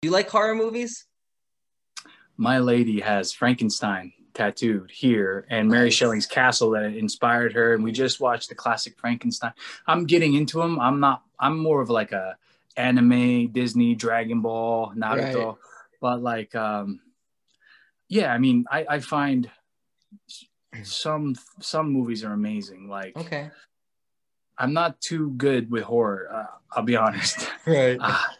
Do you like horror movies? My lady has Frankenstein tattooed here and Mary Nice. Shelley's castle that inspired her. And we just watched the classic Frankenstein. I'm getting into them. I'm not, I'm more of like a anime, Disney, Dragon Ball, Naruto. Right. But like, um, yeah, I mean, I, I find some some movies are amazing. Like, Okay. I'm not too good with horror. Uh, I'll be honest. Right. Ah,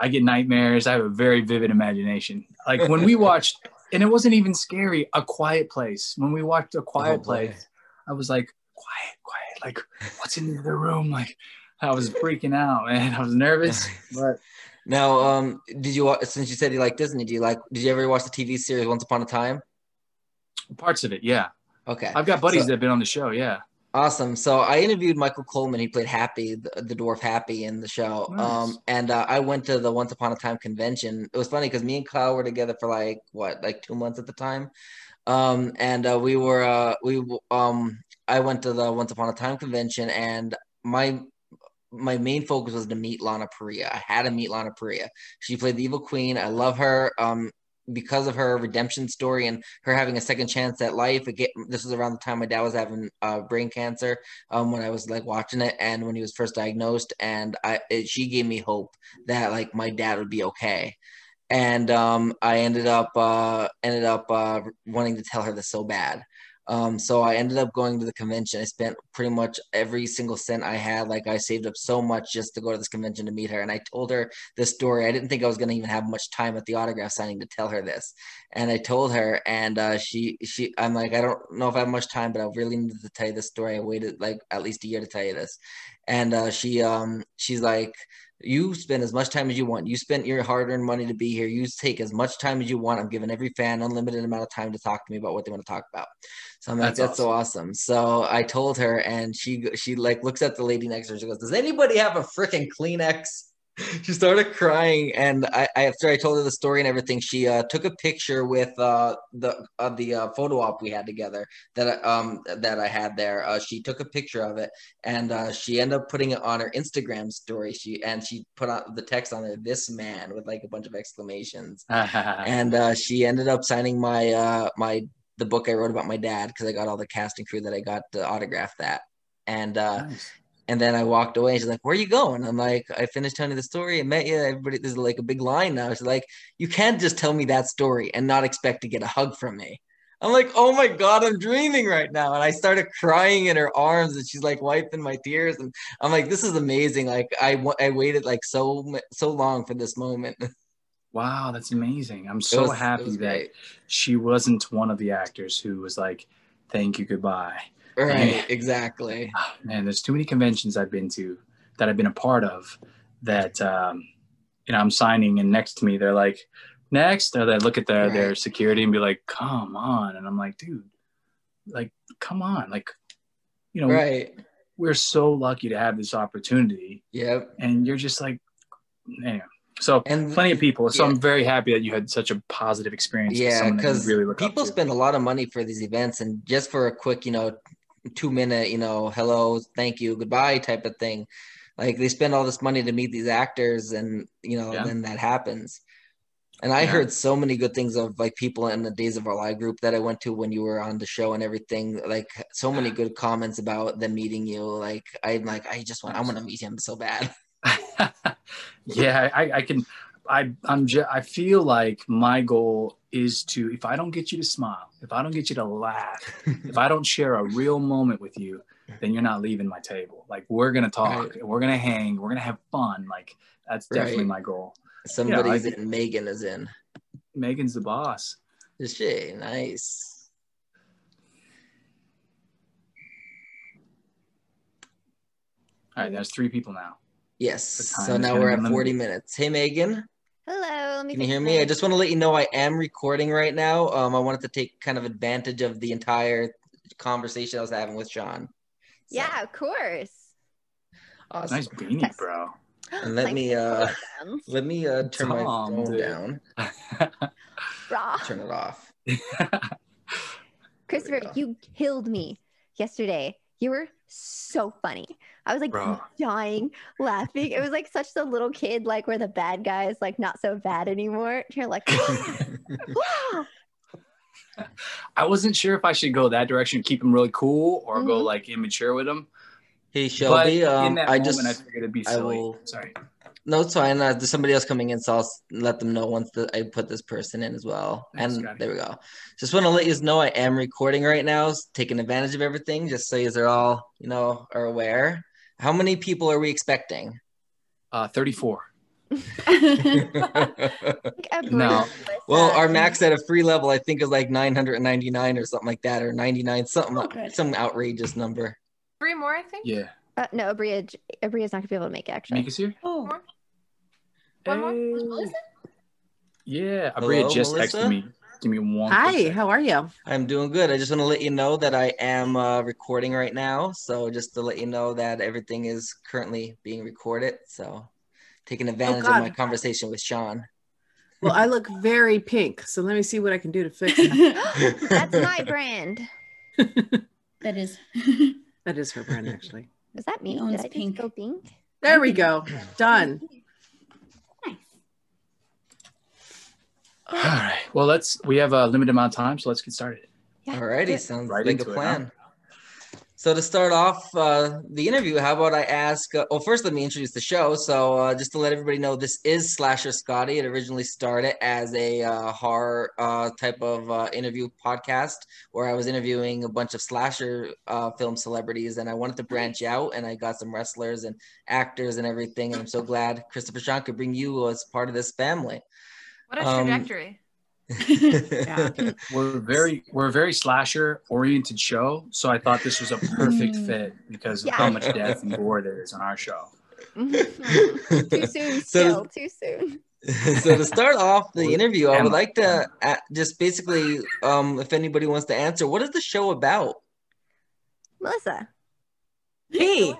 I get nightmares. I have a very vivid imagination. Like when we watched, and it wasn't even scary. A Quiet Place. When we watched A Quiet Oh. Place, I was like, quiet, quiet. Like, what's in the other room? Like, I was freaking out, man. I was nervous, but Now, um, did you since you said you like Disney? Do you like? Did you ever watch the TV series Once Upon a Time? parts of it, yeah. Okay. I've got buddies So- that have been on the show, yeah. Awesome. So I interviewed Michael Coleman. He played Happy, the, the dwarf Happy in the show. Nice. Um, and uh, I went to the Once Upon a Time convention. It was funny because me and Kyle were together for like what, like two months at the time. Um, and uh, we were uh, we um, I went to the Once Upon a Time convention, and my my main focus was to meet Lana Parrilla. I had to meet Lana Parrilla. She played the evil queen. I love her. Um, because of her redemption story and her having a second chance at life. Again, this was around the time my dad was having uh, brain cancer. Um, when I was like watching it, and when he was first diagnosed, and I, it, she gave me hope that like my dad would be okay. And um, I ended up uh, ended up uh, wanting to tell her this so bad. Um, so I ended up going to the convention. I spent pretty much every single cent I had. Like I saved up so much just to go to this convention to meet her. And I told her this story. I didn't think I was going to even have much time at the autograph signing to tell her this. And I told her, and uh, she she I'm like, I don't know if I have much time, but I really needed to tell you this story. I waited like at least a year to tell you this. And uh, she um she's like, you spend as much time as you want. You spent your hard-earned money to be here. You take as much time as you want. I'm giving every fan unlimited amount of time to talk to me about what they want to talk about. So I'm like, That's that's, so awesome. So I told her, and she she like looks at the lady next to her. She goes, "Does anybody have a freaking Kleenex?" She started crying, and I, I after I told her the story and everything, she uh, took a picture with uh, the uh, the uh, photo op we had together that I- um that I had there. Uh, she took a picture of it, and uh, she ended up putting it on her Instagram story. She and she put out the text on there, "This man" with like a bunch of exclamations and uh, she ended up signing my uh, my the book I wrote about my dad because I got all the cast and crew that I got to autograph that. And uh, Nice. And then I walked away. She's like, "Where are you going?" I'm like, "I finished telling you the story. I met you. Everybody, there's like a big line now." She's like, "You can't just tell me that story and not expect to get a hug from me." I'm like, "Oh my god, I'm dreaming right now!" And I started crying in her arms, and she's like wiping my tears, and I'm like, "This is amazing!" Like I I waited like so so long for this moment. Wow, that's amazing. I'm so was- happy that she wasn't one of the actors who was like, thank you, goodbye. Right, exactly. Man, there's too many conventions I've been to that I've been a part of that, um, you know, I'm signing and next to me, they're like, next, or they look at their, their security and be like, come on. And I'm like, dude, like, come on. Like, you know, Right. we're so lucky to have this opportunity. Yep. And you're just like, anyway. So And plenty of people. So Yeah. I'm very happy that you had such a positive experience. yeah, someone that you because really people spend a lot of money for these events, and just for a quick, you know, two minute, you know, hello, thank you, goodbye type of thing, like they spend all this money to meet these actors, and you know, Yeah. then that happens. And I Yeah. heard so many good things of like people in the Days of Our Life group that I went to when you were on the show and everything. Like so many good comments about them meeting you. Like I'm like I just want I want to meet him so bad. yeah, I, I can. I I'm just, I feel like my goal is to if I don't get you to smile, if I don't get you to laugh, if I don't share a real moment with you, then you're not leaving my table. Like we're gonna talk, we're gonna hang, we're gonna have fun. Like that's definitely Right. my goal. Somebody's I- in. Megan is in. Megan's the boss. Is she nice? All right, there's three people now. Yes. The So now we're at 40 minutes. Hey, Megan, Hello. Let me can you hear me? I just want to let you know I am recording right now. Um, I wanted to take kind of advantage of the entire conversation I was having with Sean. So, Yeah, of course. Awesome. Nice beanie, Yes. bro. And let me, uh, Let me uh, turn my phone dude. down. Turn it off. Christopher, you killed me yesterday. You were so funny. I was like Bro. dying laughing. It was like such the little kid, like where the bad guy is like not so bad anymore. You're like, wow. I wasn't sure if I should go that direction, keep him really cool, or go Mhm. like immature with him. Hey But Shelby, in um, that I moment, just I figured it'd be I silly. will- Sorry. No, it's fine. Uh, there's somebody else coming in, so I'll let them know once that I put this person in as well. Thanks, and Scotty. there we go. Just want to let you know I am recording right now, taking advantage of everything, just so you are all you know are aware. How many people are we expecting? Uh, 34. No. Well, our max at a free level, I think, is like 999 or something like that, or 99, something, Oh, good. some outrageous number. Three more, I think. Yeah. Uh, no, Abria, Abria's not gonna be able to make it actually. Mika's here? Oh, One more. Was Hey. Melissa? Yeah. Hello, just Melissa? texted me. Give me one. Hi, second. how are you? I'm doing good. I just want to let you know that I am uh, recording right now. So just to let you know that everything is currently being recorded. So taking advantage of my conversation with Sean. Well, I look very pink, so let me see what I can do to fix it. That's my brand. that is. that is her brand, actually. Does that mean owns did I just pink. go pink? There we go. Done. All right. Well, let's. We have a limited amount of time, so let's get started. Yeah. Alrighty, good. sounds Right like a into it, plan. So to start off uh, the interview, how about I ask? Uh, well, first let me introduce the show. So uh, just to let everybody know, this is Slasher Scotty. It originally started as a uh, horror uh, type of uh, interview podcast where I was interviewing a bunch of slasher uh, film celebrities, and I wanted to branch out, and I got some wrestlers and actors and everything. And I'm so glad Christopher Sean could bring you as part of this family. What a Um, trajectory. Yeah. We're very we're a very slasher oriented show, so I thought this was a perfect Mm. fit because of Yeah. how much death and gore there is on our show. too soon, So- still too soon. so to start off the interview, I would like to just basically, um, if anybody wants to answer, what is the show about? Melissa. Hey.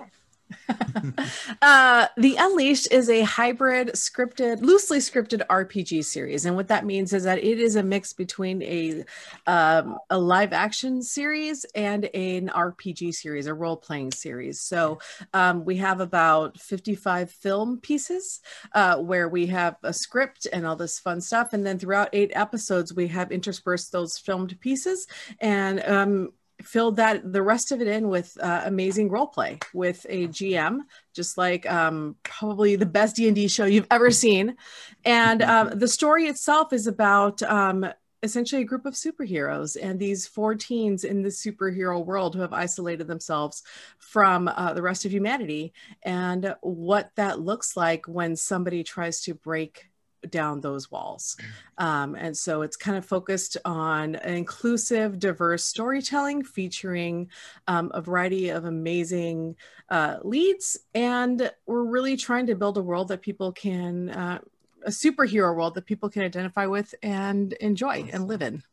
uh, the Unleashed is a hybrid scripted, loosely scripted RPG series, and what that means is that it is a mix between a um, a live action series and an RPG series, a role playing series. So um, we have about fifty five film pieces uh, where we have a script and all this fun stuff, and then throughout eight episodes we have interspersed those filmed pieces. And um, filled that the rest of it in with uh, amazing role play with a GM, just like um, probably the best D and D show you've ever seen. And um, the story itself is about um, essentially a group of superheroes and these four teens in the superhero world who have isolated themselves from uh, the rest of humanity, and what that looks like when somebody tries to break down those walls. Um, and so it's kind of focused on inclusive, diverse storytelling featuring um, a variety of amazing uh, leads. And we're really trying to build a world that people can, uh, a superhero world that people can identify with and enjoy and live in.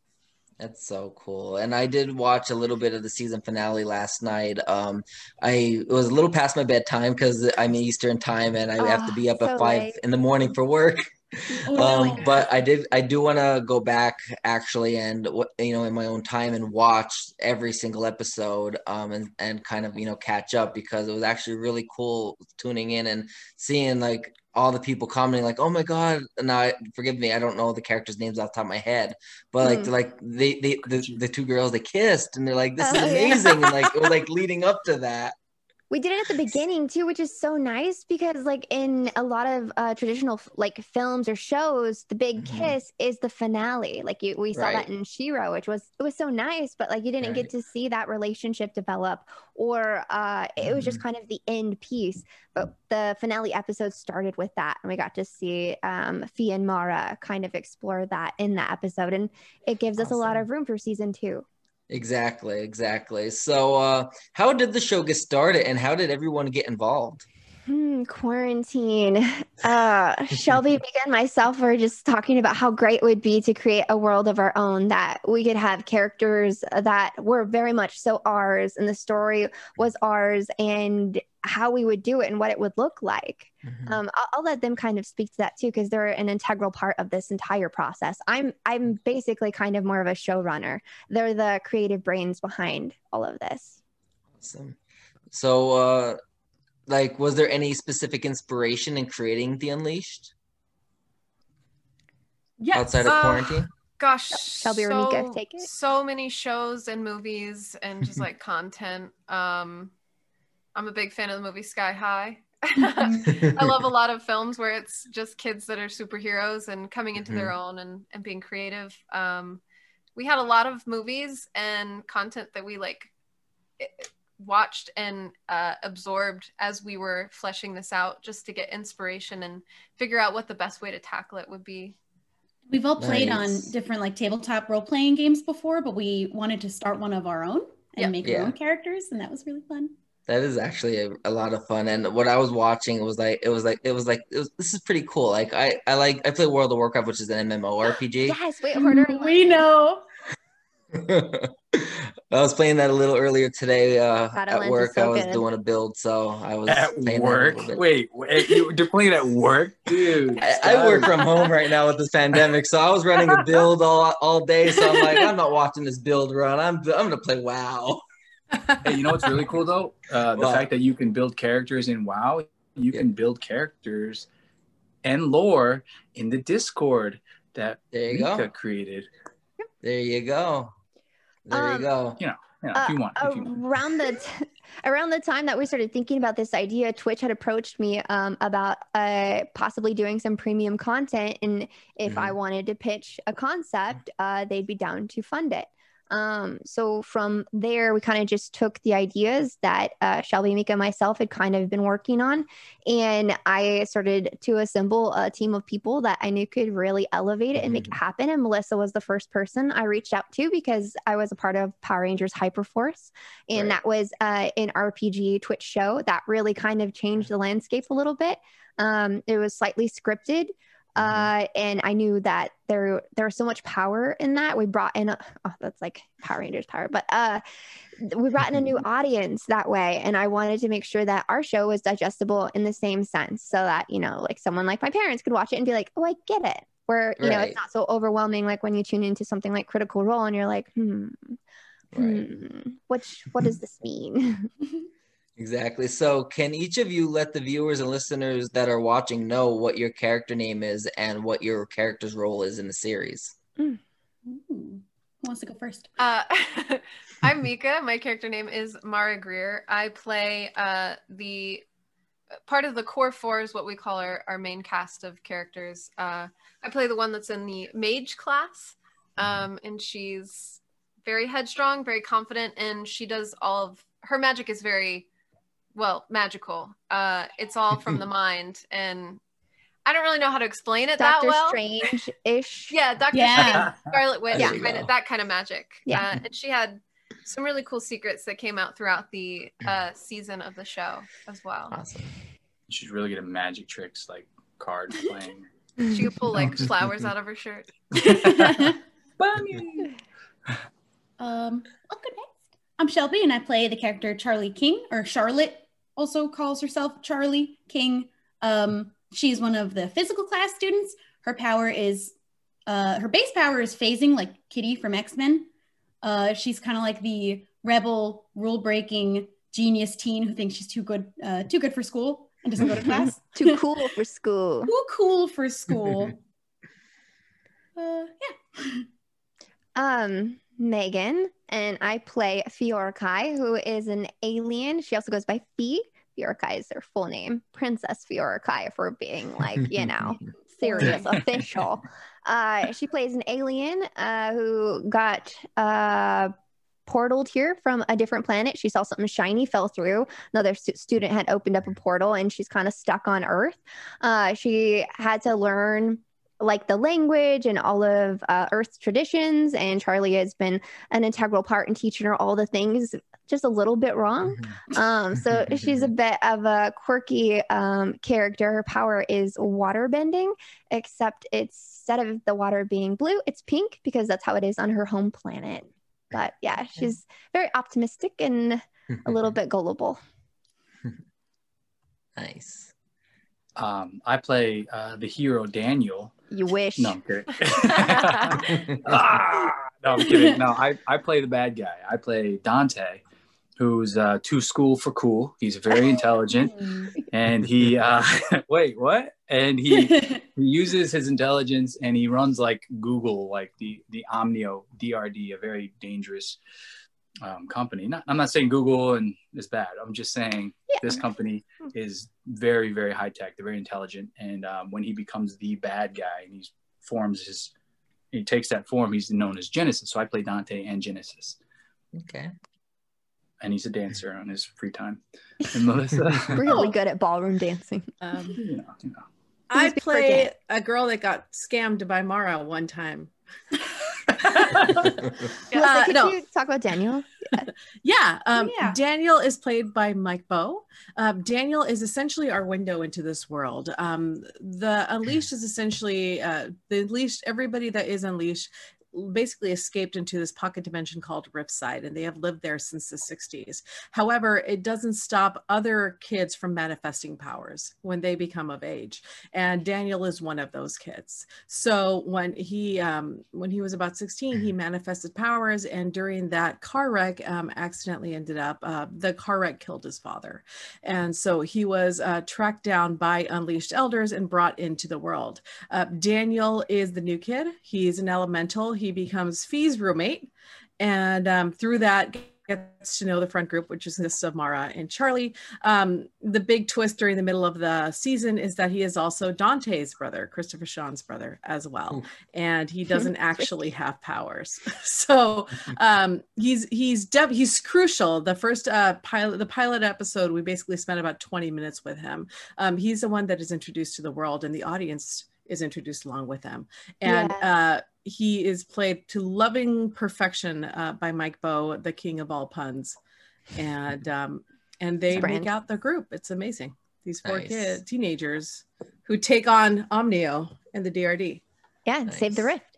That's so cool. And I did watch a little bit of the season finale last night. Um, I it was a little past my bedtime because I'm Eastern time and I have to Oh, be up so at five late. in the morning for work. Oh, um, but I did I do want to go back actually and you know in my own time and watch every single episode um and and kind of you know catch up because it was actually really cool tuning in and seeing like all the people commenting like oh my god and I forgive me I don't know the characters names off the top of my head but like Mm. like they they the, the two girls they kissed and they're like this is Oh, yeah. amazing and like it was like leading up to that We did it at the beginning too, which is so nice because like in a lot of uh, traditional like films or shows, the big Mhm. kiss is the finale. Like you, we saw Right. that in She-Ra, which was it was so nice, but like you didn't get to see that relationship develop, or uh, it was just Mhm. kind of the end piece. But the finale episode started with that, and we got to see um, and Mara kind of explore that in that episode, and it gives us a lot of room for season two. Exactly exactly. So uh how did the show get started and how did everyone get involved Hmm, quarantine. Uh, Shelby Megan and myself were just talking about how great it would be to create a world of our own that we could have characters that were very much so ours, and the story was ours, and how we would do it and what it would look like. Um, I'll, I'll let them kind of speak to that too because they're an integral part of this entire process. I'm I'm basically kind of more of a showrunner. They're the creative brains behind all of this. Awesome. So, uh, like, was there any specific inspiration in creating the Unleashed Yes. outside of Uh, quarantine? Gosh, Shelby or Mika, so, take it. so many shows and movies and just like content. Um, I'm a big fan of the movie Sky High. I love a lot of films where it's just kids that are superheroes and coming into their own and, and being creative. Um, we had a lot of movies and content that we like i- watched and uh, absorbed as we were fleshing this out just to get inspiration and figure out what the best way to tackle it would be. We've all played Nice. on different like tabletop role playing games before, but we wanted to start one of our own and Yeah. make Yeah. our own characters, and that was really fun. That is actually a, a lot of fun. And what I was watching, it was like, it was like, it was like, it was, this is pretty cool. Like, I, I like, I play World of Warcraft, which is an MMORPG. Yes, wait harder. We know. I was playing that a little earlier today uh, at work. so I was good. doing a build, so I was At playing that a work? bit. Wait, wait, you you're playing at work, dude? I, I work from home right now with this pandemic, so I was running a build all, all day. So I'm like, I'm not watching this build run. I'm I'm gonna play WoW. Hey, you know what's really cool though? Uh, the What? fact that you can build characters in WoW. You Yeah. can build characters and lore in the Discord that There Mika go. created. There you go. There Um, you go. Yeah, Uh, if you want. If you want. around the t- around the time that we started thinking about this idea twitch had approached me um, about uh, possibly doing some premium content and if i wanted to pitch a concept uh, they'd be down to fund it um, so from there we kind of just took the ideas that uh, shelby mika and myself had kind of been working on and i started to assemble a team of people that i knew could really elevate it and make it happen and melissa was the first person i reached out to because i was a part of power rangers hyperforce and Right. that was uh, an RPG Twitch show that really kind of changed the landscape a little bit. Um, it was slightly scripted, uh, and I knew that there there was so much power in that. We brought in, a, oh, that's like Power Rangers power, but uh, we brought in a new audience that way, and I wanted to make sure that our show was digestible in the same sense, so that you know, like someone like my parents could watch it and be like, "Oh, I get it." Where you know it's not so overwhelming, like when you tune into something like Critical Role and you're like, "Hmm, Right. Hmm, which what does this mean? Exactly. So, can each of you let the viewers and listeners that are watching know what your character name is and what your character's role is in the series? Ooh. Who wants to go first? Uh, I'm Mika. My character name is Mara Greer. I play uh, the part of the core four is what we call our, our main cast of characters. Uh, I play the one that's in the mage class, um, and she's very headstrong, very confident, and she does all of her magic is very well magical. Uh, it's all from the mind, and I don't really know how to explain it that Doctor well. Strange ish. Yeah, Doctor Yeah. Strange, Scarlet Witch, There you kind of that kind of magic. Yeah. Uh, and she had some really cool secrets that came out throughout the uh, season of the show as well. Awesome. She's really good at magic tricks like card playing. She could pull like flowers out of her shirt. Bunny. Um, I'll go next. I'm Shelby, and I play the character Charlie King, or Charlotte also calls herself Charlie King. Um, she's one of the physical class students. Her power is, uh, her base power is phasing, like Kitty from X Men. Uh, she's kind of like the rebel, rule breaking genius teen who thinks she's too good, uh, too good for school and doesn't go to class. Too cool for school. Too cool for school. Uh, yeah. Um, Megan and I play Fiorkai, who is an alien. She also goes by Fee. Fiorkai is her full name, Princess Fiorkai, if we're being like, you know, serious official. Uh, she plays an alien uh, who got uh, portaled here from a different planet. She saw something shiny, fell through. Another stu- student had opened up a portal, and she's kind of stuck on Earth. Uh, she had to learn like the language and all of uh, Earth's traditions. And Charlie has been an integral part in teaching her all the things just a little bit wrong. Um, so she's a bit of a quirky um, character. Her power is water bending, except it's instead of the water being blue, it's pink because that's how it is on her home planet. But yeah, she's very optimistic and a little bit gullible. nice. Um, I play uh, the hero Daniel. You wish. No, I'm kidding. ah, no, I'm kidding. No, I, I play the bad guy. I play Dante. who's uh, too school for cool. He's very intelligent, and he uh, wait what? And he he uses his intelligence and he runs like Google, like the the Omnio DRD, a very dangerous um, company. Not, I'm not saying Google and is bad. I'm just saying Yeah. this company is very very high tech. They're very intelligent, and um, when he becomes the bad guy and he forms his he takes that form, he's known as Genesis. So I play Dante and Genesis Okay. and he's a dancer on his free time. And Melissa, Really good at ballroom dancing. Um, you know, you know. I play a girl that got scammed by Mara one time. Uh, could no. you talk about Daniel? Yeah, um, yeah. Daniel is played by Mike Bow. Um, Daniel is essentially our window into this world. Um, the Unleashed is essentially uh, the Unleashed. Everybody that is Unleashed basically escaped into this pocket dimension called Ripside, and they have lived there since the 60s. However, it doesn't stop other kids from manifesting powers when they become of age, and Daniel is one of those kids. So when he um, when he was about 16, he manifested powers, and during that car wreck, um, accidentally ended up uh, the car wreck killed his father, and so he was uh, tracked down by unleashed elders and brought into the world. Uh, Daniel is the new kid. He's an elemental. He becomes Fee's roommate, and um, through that gets to know the front group, which consists of Mara and Charlie. Um, the big twist during the middle of the season is that he is also Dante's brother, Christopher Sean's brother, as well, Ooh. and he doesn't actually have powers. so um, he's he's def- he's crucial. The first uh, pilot, the pilot episode, we basically spent about 20 minutes with him. Um, he's the one that is introduced to the world, and the audience is introduced along with them. And uh, he is played to loving perfection uh, by Mike Bow, the king of all puns, and um, and they Brand. make out the group. It's amazing. These four Nice. kids, teenagers, who take on Omnio and the DRD. Yeah, save the Nice. rift.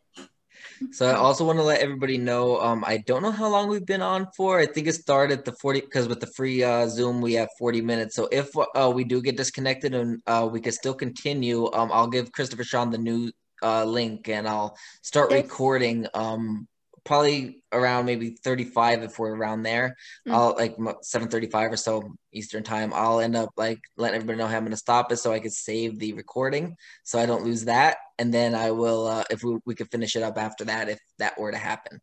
So I also want to let everybody know. Um, I don't know how long we've been on for. I think it started the forty because with the free uh, Zoom we have forty minutes. So if uh, we do get disconnected and uh, we can still continue, um, I'll give Christopher Sean the new uh, link and I'll start There's- recording. Um, probably around maybe thirty-five if we're around there. Mm. I'll like seven thirty-five or so Eastern time. I'll end up like letting everybody know how I'm going to stop it so I could save the recording so I don't lose that. And then I will, uh, if we, we could finish it up after that, if that were to happen.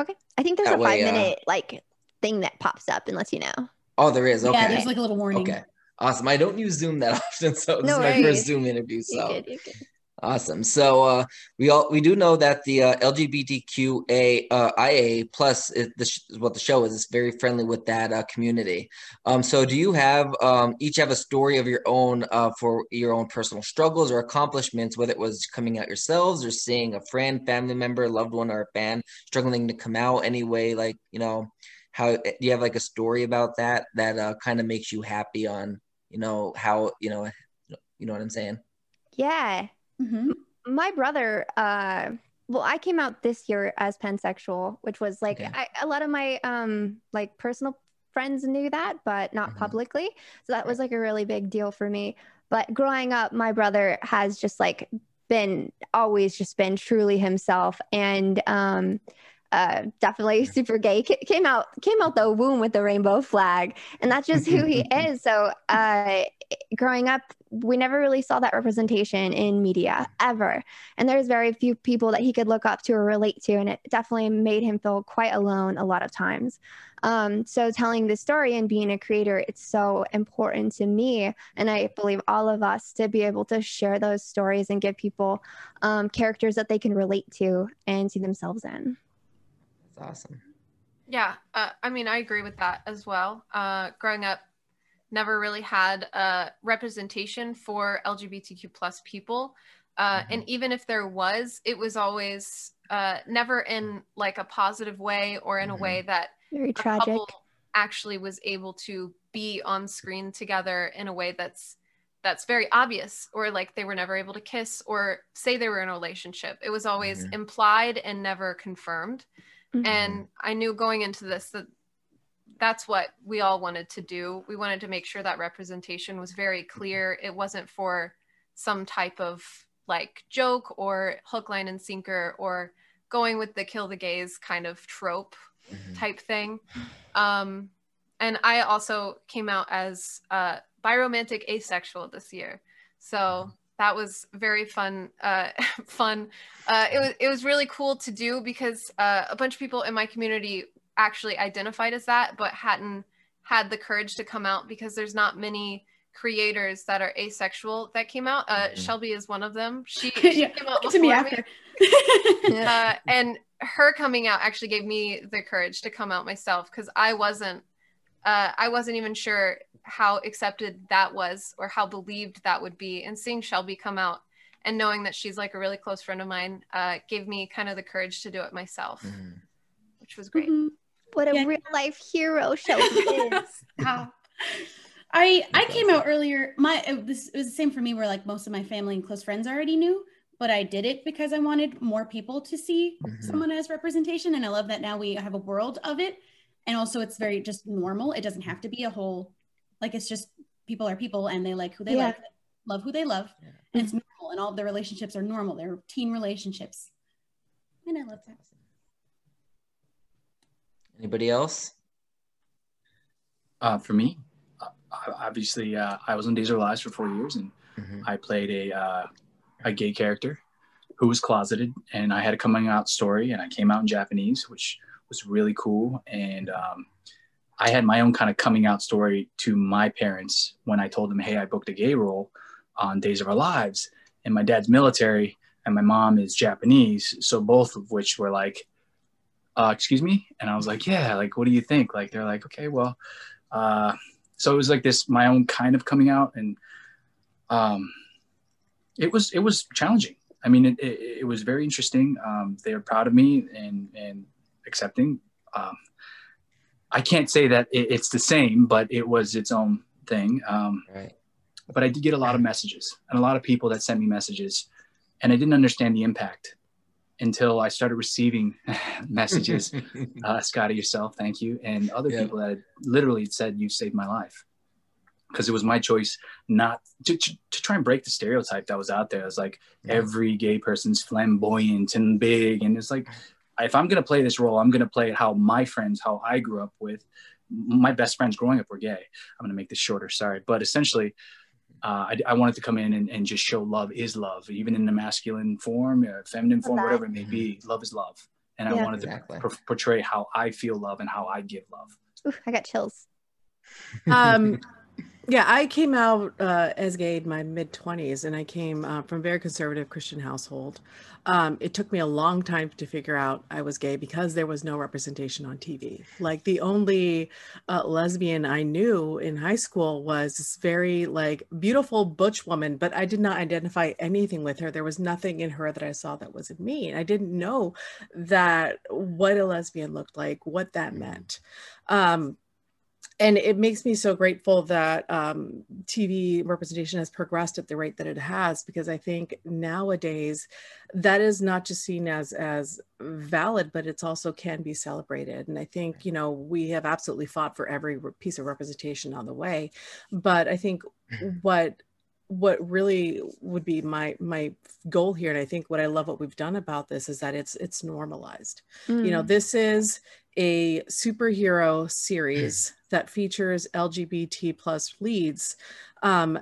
Okay. I think there's That a way, five uh, minute like thing that pops up and lets you know. Oh, there is. Okay. Yeah, there's like a little warning. okay. Awesome. I don't use Zoom that often, so this No is my first Zoom interview. You So good, you good. Awesome. So uh, we all we do know that the uh, LGBTQA uh, IA plus is, the sh- what the show is. It's very friendly with that uh, community. Um, so do you have um, each have a story of your own uh, for your own personal struggles or accomplishments, whether it was coming out yourselves or seeing a friend, family member, loved one, or a fan struggling to come out anyway? Like you know, how do you have like a story about that that uh, kind of makes you happy on you know how you know you know what I'm saying? Yeah. Mhm. my brother uh well i came out this year as pansexual which was like Okay. I, a lot of my um like personal friends knew that but not Mhm. publicly so that was like a really big deal for me but growing up my brother has just like been always just been truly himself and um uh definitely super gay. Ca- came out came out the womb with the rainbow flag and that's just who he is. So uh growing up we never really saw that representation in media ever. And there's very few people that he could look up to or relate to and it definitely made him feel quite alone a lot of times. Um, so telling this story and being a creator it's so important to me and i believe all of us to be able to share those stories and give people um, characters that they can relate to and see themselves in That's awesome. Yeah, uh, I mean, I agree with that as well. Uh, growing up, never really had a representation for LGBTQ plus people, uh, and even if there was, it was always uh, never in like a positive way or in Mhm. a way that very a tragic couple actually was able to be on screen together in a way that's that's very obvious or like they were never able to kiss or say they were in a relationship it was always Mhm. implied and never confirmed Mhm. and i knew going into this that that's what we all wanted to do we wanted to make sure that representation was very clear it wasn't for some type of like joke or hook line and sinker or going with the kill the gays kind of trope Mhm. type thing. Um, and I also came out as uh, biromantic asexual this year. So that was very fun. Uh, fun. Uh, it was it was really cool to do because uh, a bunch of people in my community actually identified as that, but hadn't had the courage to come out because there's not many creators that are asexual that came out. Uh, Mhm. Shelby is one of them. She, she yeah, came out get to me before after. uh, and her coming out actually gave me the courage to come out myself because I wasn't uh, I wasn't even sure how accepted that was or how believed that would be. And seeing Shelby come out and knowing that she's like a really close friend of mine uh, gave me kind of the courage to do it myself, Mhm. which was great. Mhm. What a Yeah. real life hero Shelby is. Stop. I I came out earlier. My it was, it was the same for me, where like most of my family and close friends already knew, but I did it because I wanted more people to see Mhm. someone as representation, and I love that now we have a world of it, and also it's very just normal. It doesn't have to be a whole, like it's just people are people and they like who they Yeah. like, love who they love, Yeah. and it's normal, and all of their relationships are normal. They're teen relationships, and I love that. Anybody else? Uh, for me, uh, obviously, uh, I was on Days of Our Lives for four years, and Mhm. I played a uh, a gay character who was closeted, and I had a coming out story, and I came out in Japanese, which was really cool. And um, I had my own kind of coming out story to my parents when I told them, "Hey, I booked a gay role on Days of Our Lives," and my dad's military, and my mom is Japanese, so both of which were like, uh, "Excuse me," and I was like, "Yeah, like, what do you think?" Like, they're like, "Okay, well." Uh, so it was like this my own kind of coming out and um, it was it was challenging. I mean, it, it, it was very interesting. Um, they were proud of me and and accepting. Um, I can't say that it, it's the same, but it was its own thing. Um, Right. but I did get a lot of messages and a lot of people that sent me messages, and I didn't understand the impact until I started receiving messages. uh, Scotty, yourself, thank you, and other Yeah. people that had literally said you saved my life because it was my choice not to, to, to try and break the stereotype that was out there. It's like Yeah. every gay person's flamboyant and big, and it's like if I'm gonna play this role, I'm gonna play it how my friends, how I grew up with. My best friends growing up were gay. I'm gonna make this shorter, sorry, but essentially. Uh, I, I wanted to come in and, and just show love is love, even in the masculine form, uh, feminine form, whatever it may be. Love is love, and I Yeah. wanted to Exactly. portray how I feel love and how I give love. Ooh, I got chills. um yeah i came out uh, as gay in my mid 20s and i came uh, from a very conservative christian household. Um, it took me a long time to figure out i was gay because there was no representation on tv like the only uh, lesbian i knew in high school was this very like beautiful butch woman but i did not identify anything with her. There was nothing in her that i saw that wasn't me. And i didn't know that what a lesbian looked like what that Mhm. meant. Um, and it makes me so grateful that um, TV representation has progressed at the rate that it has, because I think nowadays that is not just seen as as valid, but it's also can be celebrated. And I think you know we have absolutely fought for every piece of representation on the way, but I think what what really would be my my goal here and i think what i love what we've done about this is that it's it's normalized you know Mm. this is a superhero series that features lgbt plus leads um,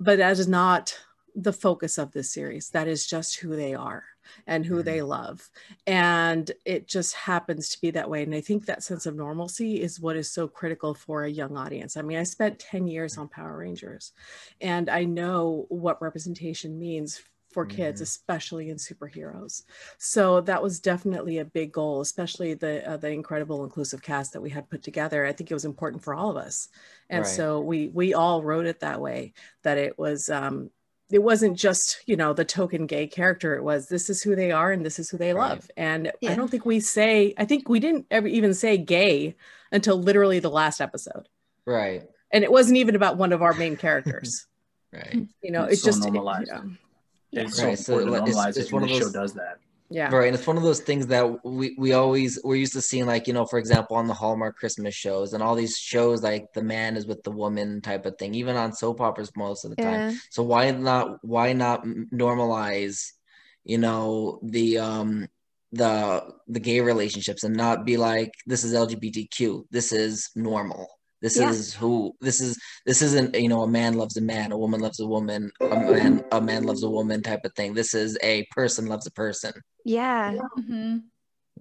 but that is not the focus of this series. That is just who they are and who they love. And it just happens to be that way. And i think that sense of normalcy is what is so critical for a young audience. I mean i spent 10 years on power rangers and i know what representation means for kids Mhm. especially in superheroes so that was definitely a big goal especially the uh, the incredible inclusive cast that we had put together i think it was important for all of us and Right. so we we all wrote it that way that it was um it wasn't just you know the token gay character it was this is who they are and this is who they Right. love and Yeah. i don't think we say i think we didn't ever even say gay until literally the last episode Right. and it wasn't even about one of our main characters Right. you know It's it's, so just normalized. Yeah. It's Right, so so important to it's- normalize it's it, one and of the show those- does that. yeah Right. And it's one of those things that we, we always we're used to seeing like, you know, for example, on the Hallmark Christmas shows and all these shows like the man is with the woman type of thing, even on soap operas most of the time. So why not why not normalize, you know, the um the the gay relationships and not be like this is LGBTQ. This is normal. This Yeah. is who this is this isn't you know a man loves a man, a woman loves a woman, a man a man loves a woman type of thing. This is a person loves a person. Yeah. Mhm.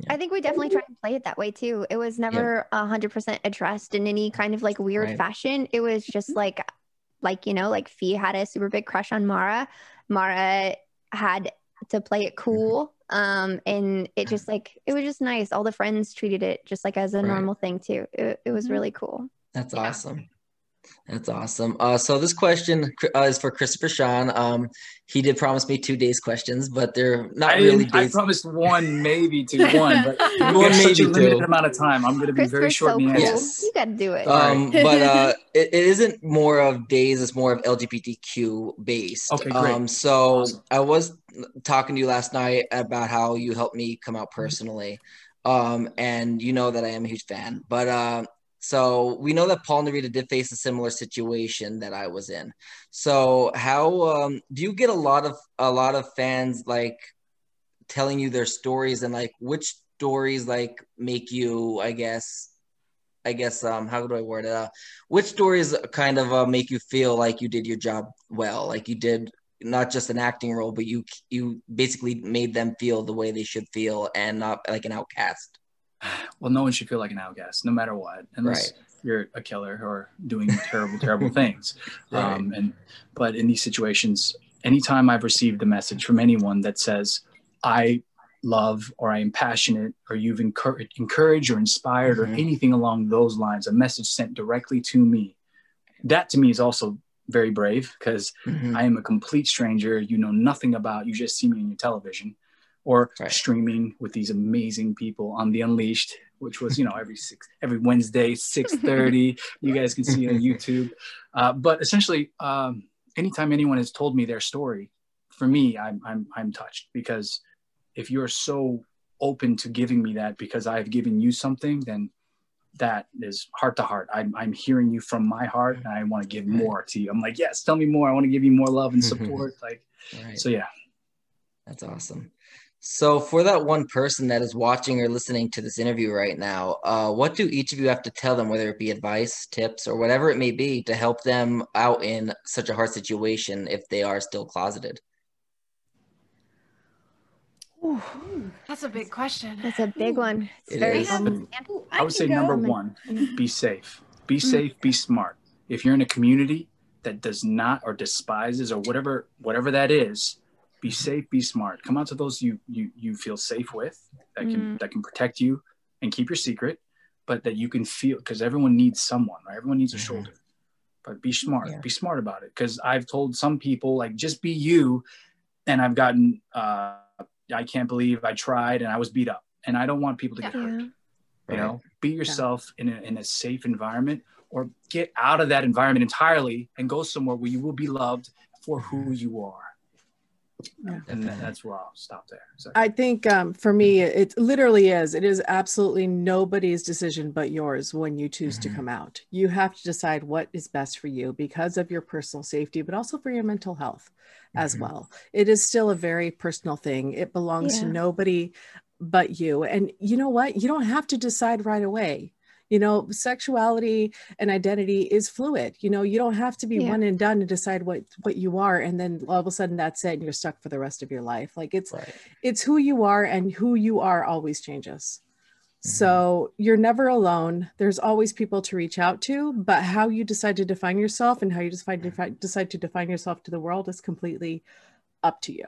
I think we definitely try and play it that way too. It was never a hundred percent addressed in any kind of like weird Right. fashion. It was just like, like you know, like Fee had a super big crush on Mara. Mara had to play it cool, um, and it just like it was just nice. All the friends treated it just like as a Right. normal thing too. It, it was Mhm. really cool. That's Yeah. awesome. That's awesome. Uh, so this question uh, is for Christopher Sean. Um, he did promise me two days questions, but they're not I, really didn't- I promised one, maybe two, one, but we One, have such a maybe limited two. amount of time. I'm going to be very short so in cool. Yes. You got to do it. Um, but uh, it, it isn't more of days; it's more of LGBTQ based. Okay, great. Um, so Awesome. I was talking to you last night about how you helped me come out personally, um, and you know that I am a huge fan. But uh, so we know that Paul Narita did face a similar situation that I was in. So how um, do you get a lot of a lot of fans like telling you their stories and like which stories like make you, I guess, I guess um how do I word it? Uh, which stories kind of uh, make you feel like you did your job well, like you did not just an acting role, but you you basically made them feel the way they should feel and not like an outcast. Well, no one should feel like an outcast, no matter what, unless you're a killer or doing terrible, terrible things. Right. Um, and but in these situations, anytime I've received a message from anyone that says, "I love" or "I am passionate" or "You've encouraged, encouraged or inspired" Mhm. or anything along those lines, a message sent directly to me, that to me is also very brave because Mhm. I am a complete stranger you know nothing about. You just see me on your television or Right. streaming with these amazing people on the Unleashed, which was you know every six every Wednesday six thirty. you guys can see on YouTube. Uh, but essentially, um, anytime anyone has told me their story, for me, I'm I'm I'm touched because if you're so open to giving me that because I've given you something, then that is heart to heart. I'm, I'm hearing you from my heart and I want to give more to you. I'm like, yes, tell me more. I want to give you more love and support. like, Right. so yeah. That's awesome. So, for that one person that is watching or listening to this interview right now, uh, what do each of you have to tell them, whether it be advice, tips, or whatever it may be, to help them out in such a hard situation if they are still closeted? That's a big question. That's a big one. It's It very is. Um, Ooh, I would say go. number one, be safe. Be safe, be smart. If you're in a community that does not or despises or whatever whatever that is, be safe, be smart. Come out to those you you you feel safe with that can that can protect you and keep your secret, but that you can feel because everyone needs someone, right? Everyone needs a Mhm. shoulder. But be smart. Yeah. Be smart about it. Because I've told some people like just be you, and I've gotten uh I can't believe I tried and I was beat up. And I don't want people to get hurt Yeah. you know be yourself in, a, in a safe environment or get out of that environment entirely and go somewhere where you will be loved for who you are Yeah. and that's where i'll stop there so, I think um, for me, it literally is. It is absolutely nobody's decision but yours when you choose Mhm. to come out. You have to decide what is best for you because of your personal safety, but also for your mental health as Mhm. well. It is still a very personal thing. It belongs to nobody but you. And you know what? You don't have to decide right away. You know, sexuality and identity is fluid. You know, you don't have to be Yeah. one and done to decide what what you are, and then all of a sudden that's it, and you're stuck for the rest of your life. Like it's Right. it's who you are and who you are always changes so mm-hmm. you're never alone there's always people to reach out to but how you decide to define yourself and how you decide, mm-hmm. defi- decide to define yourself to the world is completely up to you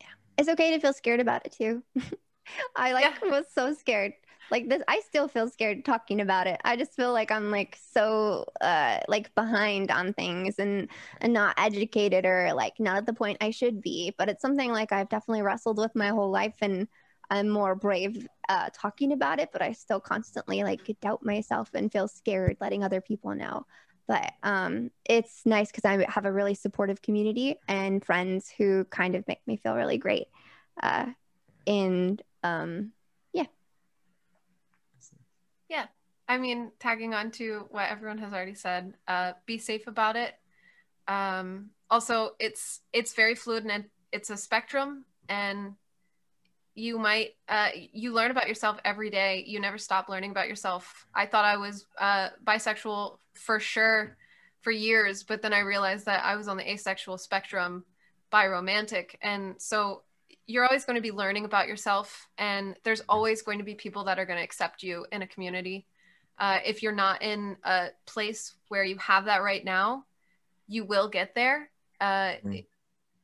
yeah It's okay to feel scared about it too. I like Yeah. was so scared. Like this, I still feel scared talking about it. I just feel like I'm like so uh like behind on things and and not educated or like not at the point I should be. But it's something like I've definitely wrestled with my whole life and I'm more brave uh talking about it, but I still constantly like doubt myself and feel scared letting other people know. But um it's nice because I have a really supportive community and friends who kind of make me feel really great. Uh and um I mean, tagging on to what everyone has already said, uh, be safe about it. Um, also, it's it's very fluid and it's a spectrum, and you might uh, you learn about yourself every day. You never stop learning about yourself. I thought i was uh, bisexual for sure for years but then i realized that i was on the asexual spectrum biromantic and so you're always going to be learning about yourself and there's always going to be people that are going to accept you in a community uh, if you're not in a place where you have that right now you will get there uh, Mm.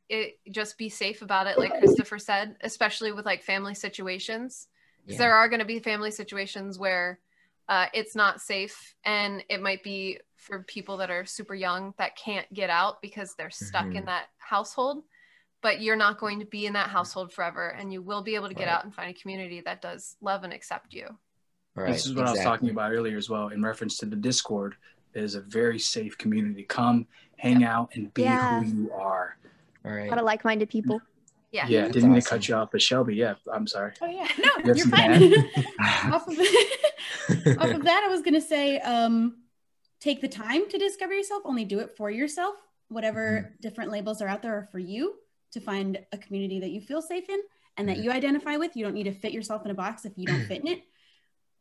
it, just be safe about it like christopher said especially with like family situations because Yeah. there are going to be family situations where uh, it's not safe and it might be for people that are super young that can't get out because they're stuck in Mhm. that household but you're not mm-hmm. going to be in that mm-hmm. household forever and you will be able to get Right. out and find a community that does love and accept you Right. this is what I was talking about earlier as well in reference to the Discord. It is a very safe community. Come, hang out, and be Yeah. who you are. All A right. lot of like-minded people. Mm-hmm. yeah Yeah, That's didn't mean to awesome. cut you off, but Shelby, yeah, I'm sorry. Oh yeah, no, have you're some fine. off, of, off of that, I was gonna say, um, take the time to discover yourself. Only do it for yourself. Whatever different labels are out there are for you to find a community that you feel safe in and that Mhm. you identify with. You don't need to fit yourself in a box if you don't fit in it.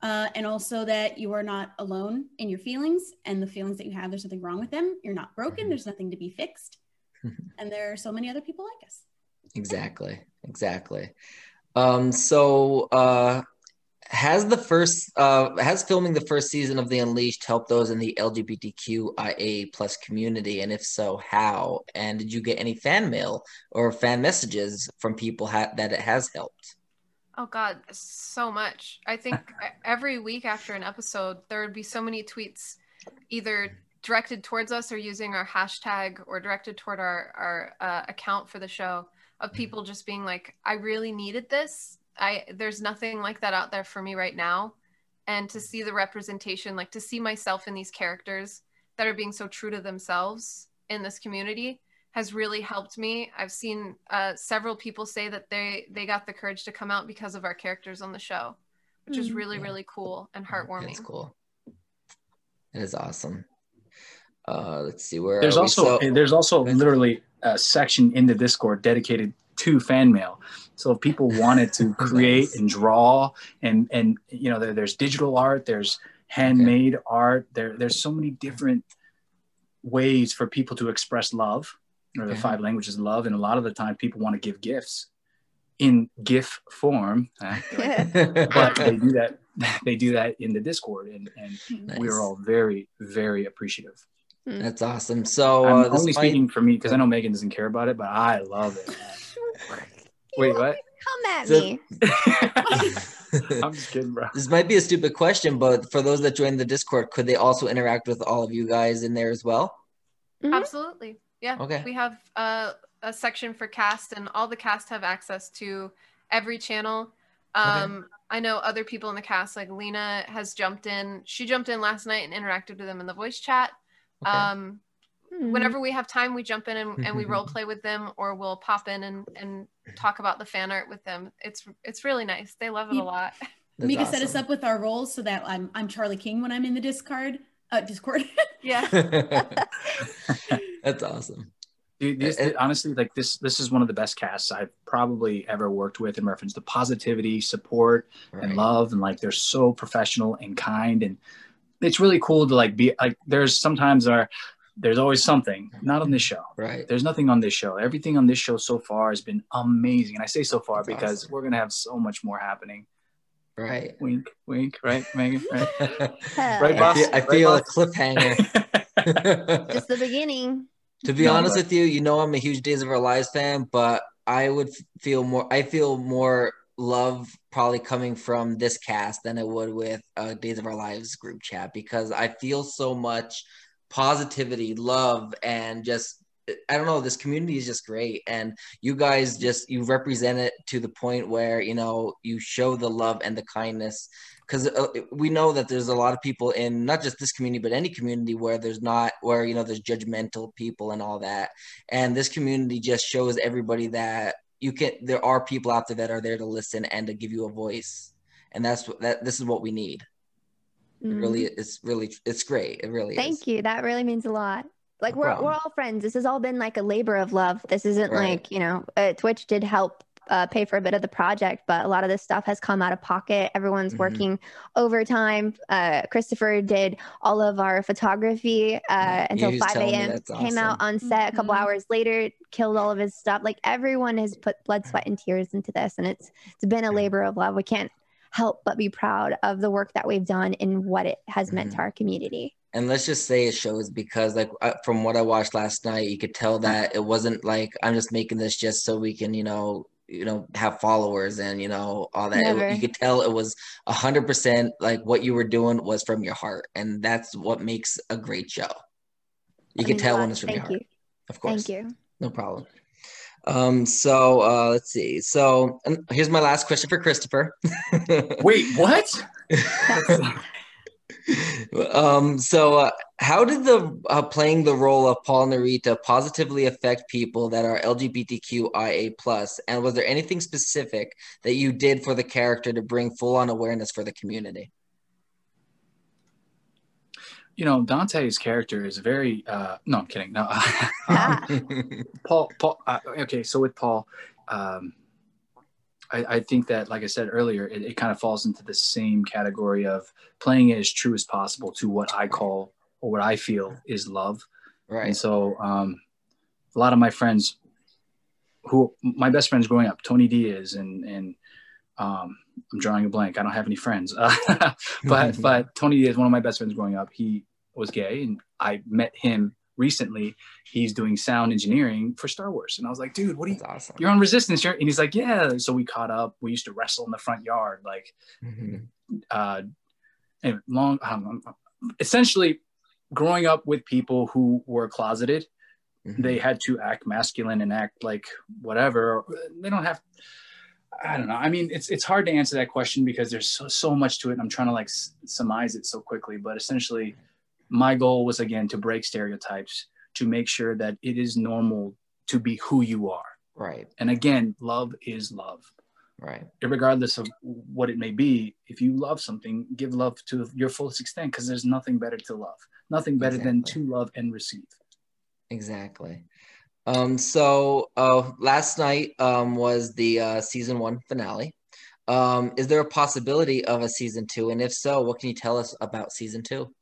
Uh, and also that you are not alone in your feelings and the feelings that you have. There's nothing wrong with them. You're not broken. Mhm. There's nothing to be fixed. And there are so many other people like us. Exactly. Exactly. Um, so uh has the first uh has filming the first season of The Unleashed helped those in the LGBTQIA plus community? And if so, how? And did you get any fan mail or fan messages from people ha- that it has helped? Oh God, so much. I think every week after an episode, there would be so many tweets, either directed towards us or using our hashtag or directed toward our our uh, account for the show of people just being like, "I really needed this. I there's nothing like that out there for me right now." And to see the representation, like to see myself in these characters that are being so true to themselves in this community, has really helped me. I've seen uh, several people say that they they got the courage to come out because of our characters on the show, which is Mm. really Yeah. really cool and heartwarming. That's cool. It is awesome. Uh let's see where There's also So- there's also literally a section in the Discord dedicated to fan mail. So if people wanted to create and draw and and you know there, there's digital art, there's handmade art, there there's so many different ways for people to express love or the Okay. five languages of love and a lot of the time people want to give gifts in GIF form, uh, but they do that they do that in the Discord and and we're all very very appreciative. That's awesome. So I'm uh, this only might- speaking for me because I know Megan doesn't care about it, but I love it. Man. Wait, what? Come at So- me. I'm just kidding, bro. This might be a stupid question, but for those that join the Discord, could they also interact with all of you guys in there as well? Mhm. Absolutely. Yeah. Okay. We have uh, a section for cast, and all the cast have access to every channel. Um, I know other people in the cast, like Lena, has jumped in. She jumped in last night and interacted with them in the voice chat. Okay. Um. Whenever we have time, we jump in and, and we role play with them, or we'll pop in and, and talk about the fan art with them. It's it's really nice. They love it a lot. That's Mika set us up with our roles so that I'm I'm Charlie King when I'm in the Discord. Uh, Discord. yeah. That's awesome. Dude, this, Uh, honestly, like this, this is one of the best casts I've probably ever worked with in reference to positivity, support, and love, and like they're so professional and kind, and it's really cool to like be like. There's sometimes our, there's always something. Not on this show. Right. There's nothing on this show. Everything on this show so far has been amazing, and I say so far That's because awesome. we're gonna have so much more happening. Right. Wink, wink, right, Megan? Right. Hell Right, I boss? feel, I Right, feel a cliffhanger. Just the beginning. to be No, honest but- with you, you know I'm a huge Days of Our Lives fan, but I would feel more. I feel more love probably coming from this cast than it would with uh, Days of Our Lives group chat because I feel so much positivity, love, and just I don't know. This community is just great, and you guys just you represent it to the point where you know you show the love and the kindness. Because uh, we know that there's a lot of people in not just this community but any community where there's not where you know there's judgmental people and all that. And this community just shows everybody that you can there are people out there that are there to listen and to give you a voice. And that's what that this is what we need it Mhm. really it's really it's great it really Thank is you. That really means a lot. Like No we're problem. we're all friends. This has all been like a labor of love. This isn't Right. like you know. Uh, Twitch did help uh, pay for a bit of the project, but a lot of this stuff has come out of pocket. Everyone's Mhm. working overtime. Uh, Christopher did all of our photography uh, Yeah, until 5 a.m. that's Came out on set a couple Mhm. hours later, killed all of his stuff. Like everyone has put blood, sweat, and tears into this, and it's it's been a labor of love. We can't help but be proud of the work that we've done and what it has meant Mhm. to our community. and let's just say it shows because like from what i watched last night you could tell that it wasn't like i'm just making this just so we can you know you know have followers and you know all that It- you could tell it was a hundred percent like what you were doing was from your heart and that's what makes a great show you can tell when it's from your heart you. of course Thank you. no problem um so uh let's see so and here's my last question for christopher Wait, what? um, so uh, how did the uh, playing the role of Paul Narita positively affect people that are LGBTQIA plus? And was there anything specific that you did for the character to bring full on awareness for the community? You know, Dante's character is very. Uh, no, I'm kidding. No, Ah. Paul. Paul. Uh, okay, so with Paul, um, I, I think that, like I said earlier, it, it kind of falls into the same category of playing it as true as possible to what I call or what I feel is love. Right. And so, um, a lot of my friends, who my best friends growing up, Tony Diaz, and and um, I'm drawing a blank. I don't have any friends, but but Tony is one of my best friends growing up, he was gay, and I met him recently. He's doing sound engineering for Star Wars, and I was like, dude, what are you? Awesome. You're on Resistance, you're-" and he's like, yeah. So we caught up. We used to wrestle in the front yard, like Mhm. uh, and long. Um, essentially, growing up with people who were closeted Mhm. they had to act masculine and act like whatever. They don't have. I don't know. I mean, it's it's hard to answer that question because there's so, so much to it. And I'm trying to like s- surmise it so quickly. But essentially, my goal was again to break stereotypes, to make sure that it is normal to be who you are. right. And again, love is love, Right. regardless of what it may be. If you love something, give love to your fullest extent because there's nothing better to love, nothing better than to love and receive. Exactly. Um, so uh, last night um, was the uh, season one finale. Um, is there a possibility of a season two? And if so, what can you tell us about season two?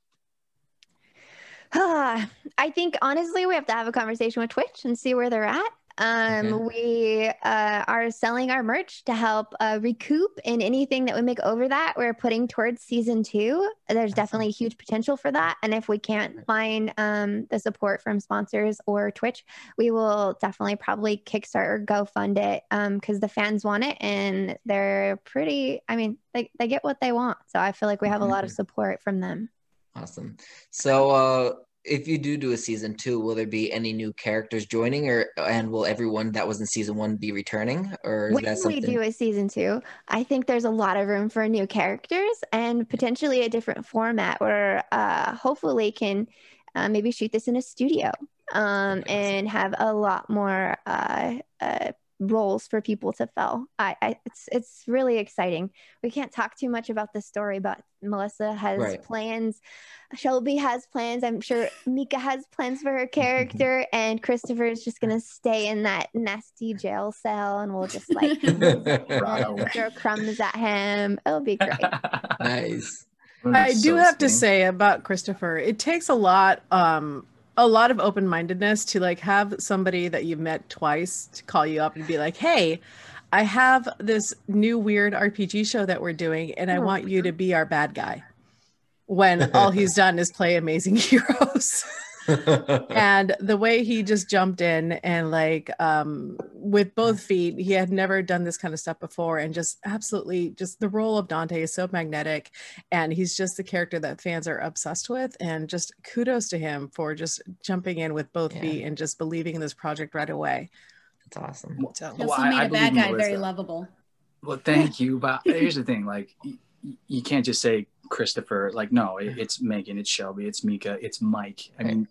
I think honestly, we have to have a conversation with Twitch and see where they're at. Um, we uh, are selling our merch to help uh, recoup in anything that we make over that. We're putting towards season two. There's definitely a huge potential for that. And if we can't find um, the support from sponsors or Twitch, we will definitely probably Kickstart or go fund it because the fans want it and they're pretty. I mean, they, they get what they want. So I feel like we have a lot of support from them. Awesome. So, uh, if you do do a season two, will there be any new characters joining, or and will everyone that was in season one be returning, or is when that we do a season two, I think there's a lot of room for new characters and potentially a different format where uh, hopefully can uh, maybe shoot this in a studio um, and have a lot more uh, uh, roles for people to fill. I, I it's it's really exciting. We can't talk too much about the story, but Melissa has Right. plans. Shelby has plans. I'm sure Mika has plans for her character, and Christopher is just gonna stay in that nasty jail cell, and we'll just like Bravo. throw crumbs at him. It'll be great. nice. I do So have to say about Christopher, it takes a lot, um, a lot of open mindedness to like have somebody that you've met twice to call you up and be like, "Hey, I have this new weird RPG show that we're doing, and I Oh, want you to be our bad guy." When all he's done is play Amazing Heroes. and the way he just jumped in and like um with both feet he had never done this kind of stuff before and just absolutely just the role of dante is so magnetic and he's just the character that fans are obsessed with and just kudos to him for just jumping in with both Yeah. feet and just believing in this project right away That's awesome. Well, so He well, also I- made I a bad guy Melissa. very lovable. Well, thank you. But here's the thing: like, y- y- you can't just say Christopher. Like, no, it, it's Megan, it's Shelby, it's Mika, it's Mike. I mean,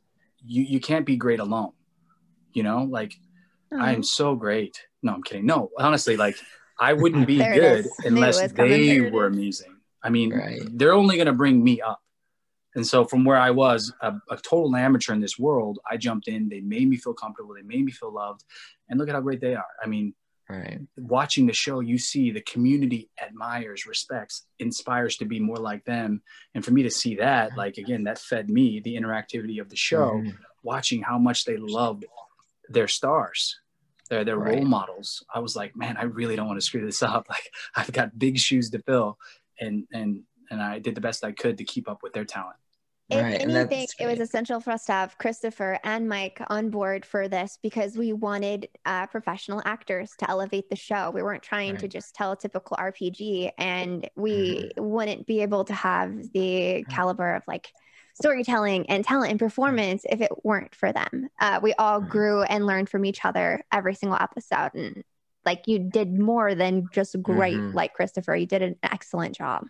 you you can't be great alone. You know, like I am mm-hmm. so great. No, I'm kidding. No, honestly, like I wouldn't be good is. I knew it unless they were is. amazing. I mean, Right. they're only going to bring me up. And so, from where I was, a, a total amateur in this world, I jumped in. They made me feel comfortable. They made me feel loved. And look at how great they are. I mean, Right. watching the show, you see the community admires, respects, inspires to be more like them. And for me to see that, like again, that fed me the interactivity of the show, Mhm. watching how much they loved their stars, their their Right. role models. I was like, man, I really don't want to screw this up. Like I've got big shoes to fill, and and and I did the best I could to keep up with their talent. If Right, and anything, it was essential for us to have Christopher and Mike on board for this because we wanted uh, professional actors to elevate the show. We weren't trying to just tell a typical RPG, and we wouldn't be able to have the caliber of like storytelling and talent and performance if it weren't for them. Uh, we all Right. grew and learned from each other every single episode, and like you did more than just great, Mhm. like Christopher. You did an excellent job.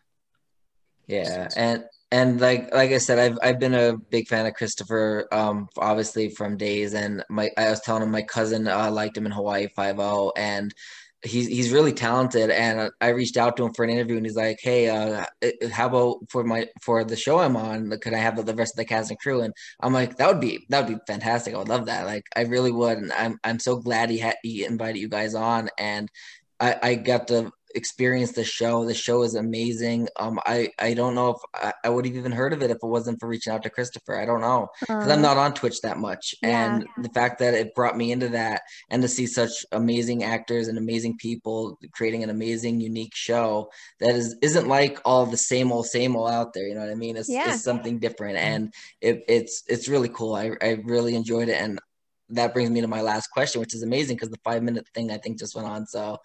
Yeah, and and like like I said, I've I've been a big fan of Christopher, um, obviously from days, and my I was telling him my cousin uh, liked him in Hawaii Five O, and he's he's really talented. And I reached out to him for an interview, and he's like, "Hey, uh, uh, how about for my for the show I'm on? Could I have the rest of the cast and crew?" And I'm like, "That would be that would be fantastic. I would love that. Like, I really would." And I'm I'm so glad he had he invited you guys on, and I I got to experience the show. The show is amazing. Um, I I don't know if I, I would have even heard of it if it wasn't for reaching out to Christopher. I don't know because I'm Um, not on Twitch that much, Yeah. and the fact that it brought me into that and to see such amazing actors and amazing people creating an amazing, unique show that is isn't like all the same old same old out there. You know what I mean? It's, Yeah. it's something different, and it, it's it's really cool. I I really enjoyed it, and that brings me to my last question, which is amazing because the five minute thing I think just went on. So,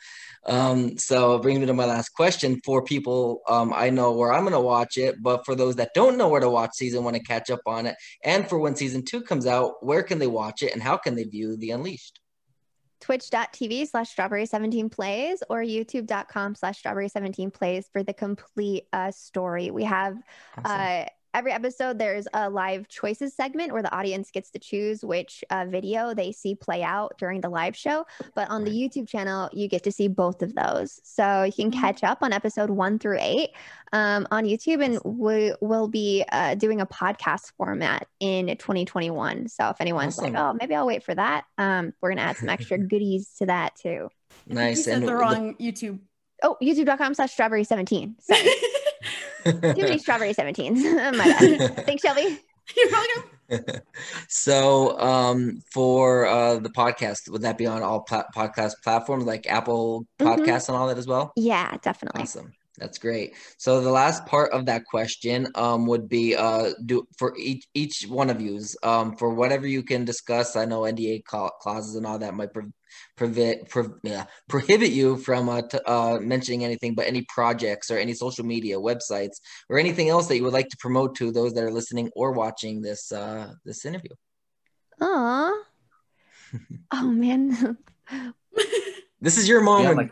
um, so it brings me to my last question for people. Um, I know where I'm going to watch it, but for those that don't know where to watch season one and catch up on it, and for when season two comes out, where can they watch it and how can they view The Unleashed? twitch.tv slash strawberry 17 plays or youtube.com slash strawberry 17 plays for the complete uh, story we have Awesome. uh, every episode there's a live choices segment where the audience gets to choose which uh, video they see play out during the live show but on the youtube channel you get to see both of those so you can Mhm. catch up on episode one through eight um, on youtube and we will be uh, doing a podcast format in 2021 so if anyone's Awesome. like oh maybe i'll wait for that um, we're gonna add some extra goodies to that too You nice. said And the the- wrong YouTube. oh youtube.com slash strawberry 17 sorry too many strawberry 17s my bad. Thanks shelby. You're welcome. so um for uh the podcast would that be on all pla- podcast platforms like apple Mhm. podcasts and all that as well? Yeah definitely. Awesome that's great. So the last part of that question um would be uh do for each each one of yous um for whatever you can discuss i know nda clauses and all that might pre- prevent pro- yeah, prohibit you from uh, t- uh mentioning anything but any projects or any social media websites or anything else that you would like to promote to those that are listening or watching this uh this interview. Aw. oh man. This is your moment. Like-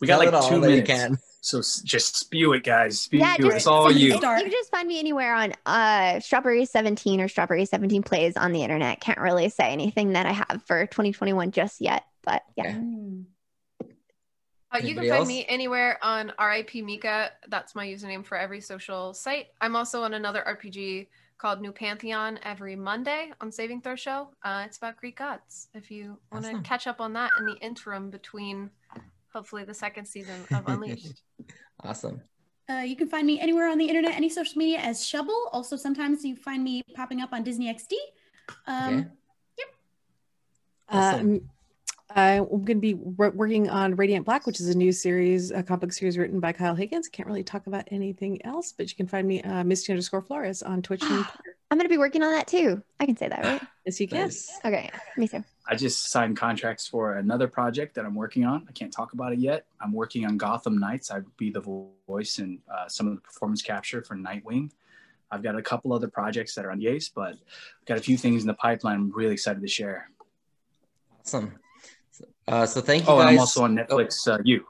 We got like two that you minutes. Can. So just spew it, guys. Spew Yeah, it. just- It's all somebody you. start. You can just find me anywhere on uh Strawberry 17 or Strawberry 17 plays on the internet. Can't really say anything that I have for 2021 just yet, but yeah. Mm. Uh, you can Anybody find else? me anywhere on RIP Mika. That's my username for every social site. I'm also on another RPG called New Pantheon every Monday on Saving Throw Show. Uh, it's about Greek gods. If you want to Awesome. catch up on that in the interim between hopefully the second season of Unleashed. Awesome. Uh, you can find me anywhere on the internet, any social media as Shovel. Also, sometimes you find me popping up on Disney XD. Um, Okay. Uh, I'm, I'm going to be wor- working on Radiant Black, which is a new series, a comic book series written by Kyle Higgins. Can't really talk about anything else, but you can find me uh, Misty underscore Flores on Twitch and I'm going to be working on that too. I can say that, right? Yes, you can. Nice. Okay. Me too. I just signed contracts for another project that I'm working on. I can't talk about it yet. I'm working on Gotham Knights. I'd be the voice and uh, some of the performance capture for Nightwing. I've got a couple other projects that are on Yace, but I've got a few things in the pipeline I'm really excited to share. Awesome. Uh, so thank you Oh, and guys. I'm also on Netflix, uh, You,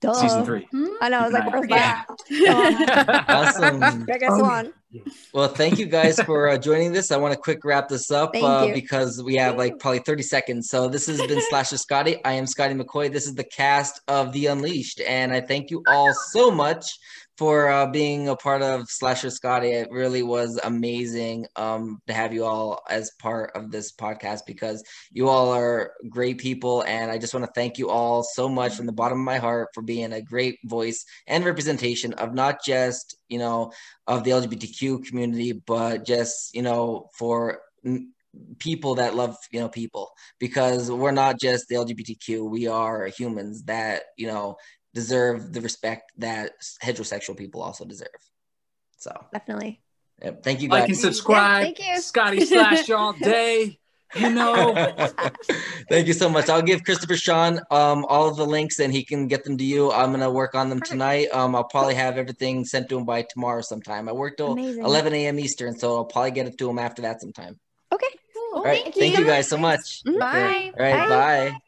Duh. season three. hmm? I know. I was like, Keep where's an eye that? Awesome. Biggest Oh, one. Well, thank you guys for uh, joining this. I want to quick wrap this up uh, because we have like probably 30 seconds. So this has been Slasher Scotty. I am Scotty McCoy. This is the cast of The Unleashed. And I thank you all so much for uh, being a part of Slasher Scotty. It really was amazing um, to have you all as part of this podcast because you all are great people. And I just want to thank you all so much from the bottom of my heart for being a great voice and representation of not just, you know, of the LGBTQ community, but just, you know, for people that love you know people because we're not just the lgbtq we are humans that you know deserve the respect that heterosexual people also deserve. So definitely. Yep. Thank you guys. Like and subscribe. Yeah, thank you. Scotty Slash all day. You know. thank you so much. I'll give Christopher Sean um, all of the links and he can get them to you. I'm gonna work on them tonight. Um, I'll probably have everything sent to him by tomorrow sometime. I work till Amazing. 11 a.m. Eastern, so I'll probably get it to him after that sometime. Okay. All right. Thank Thank you. you guys so much. Bye. All right. Bye. bye.